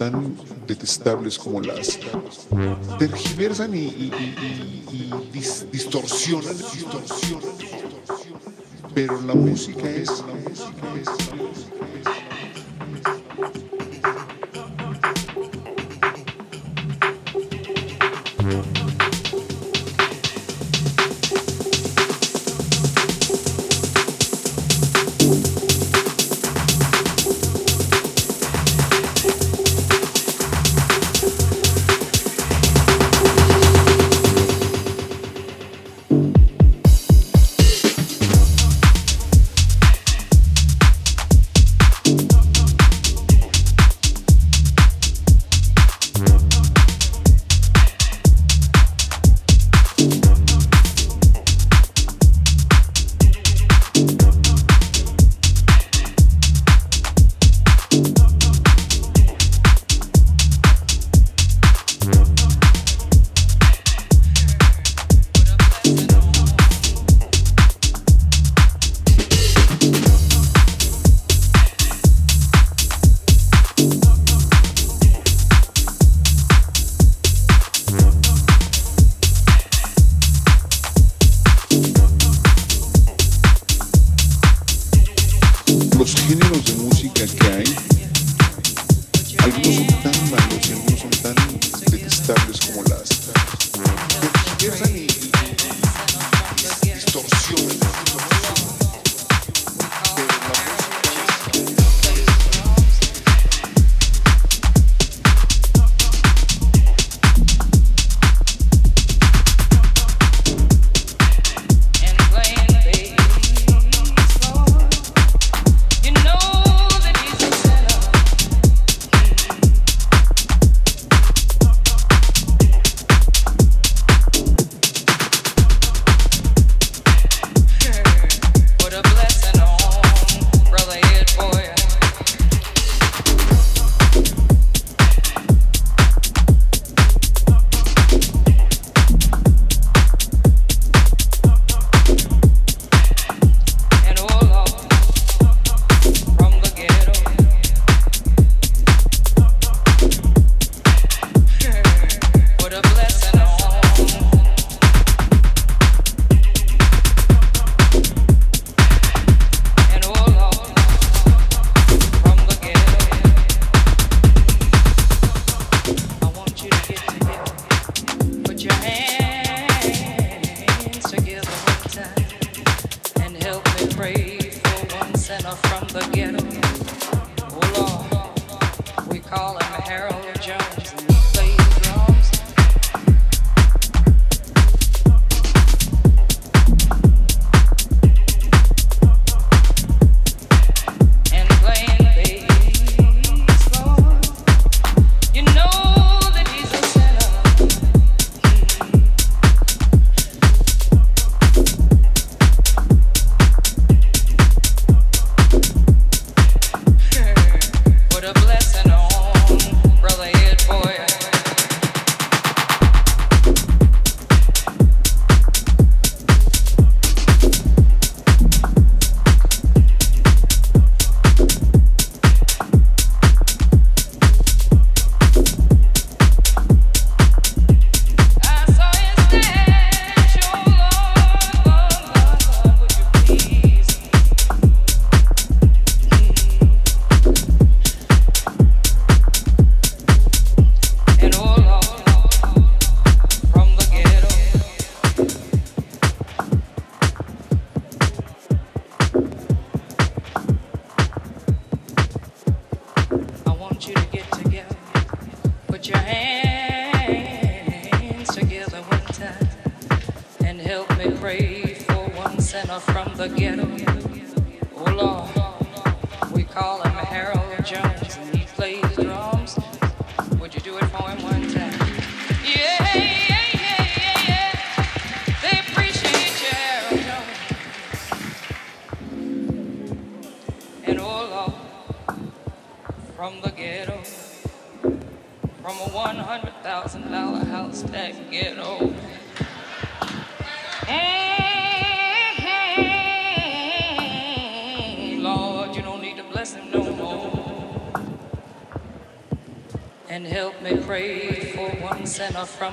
tan detestables como las tergiversan y, distorsionan, distorsionan, pero la música es, la música es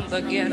from the.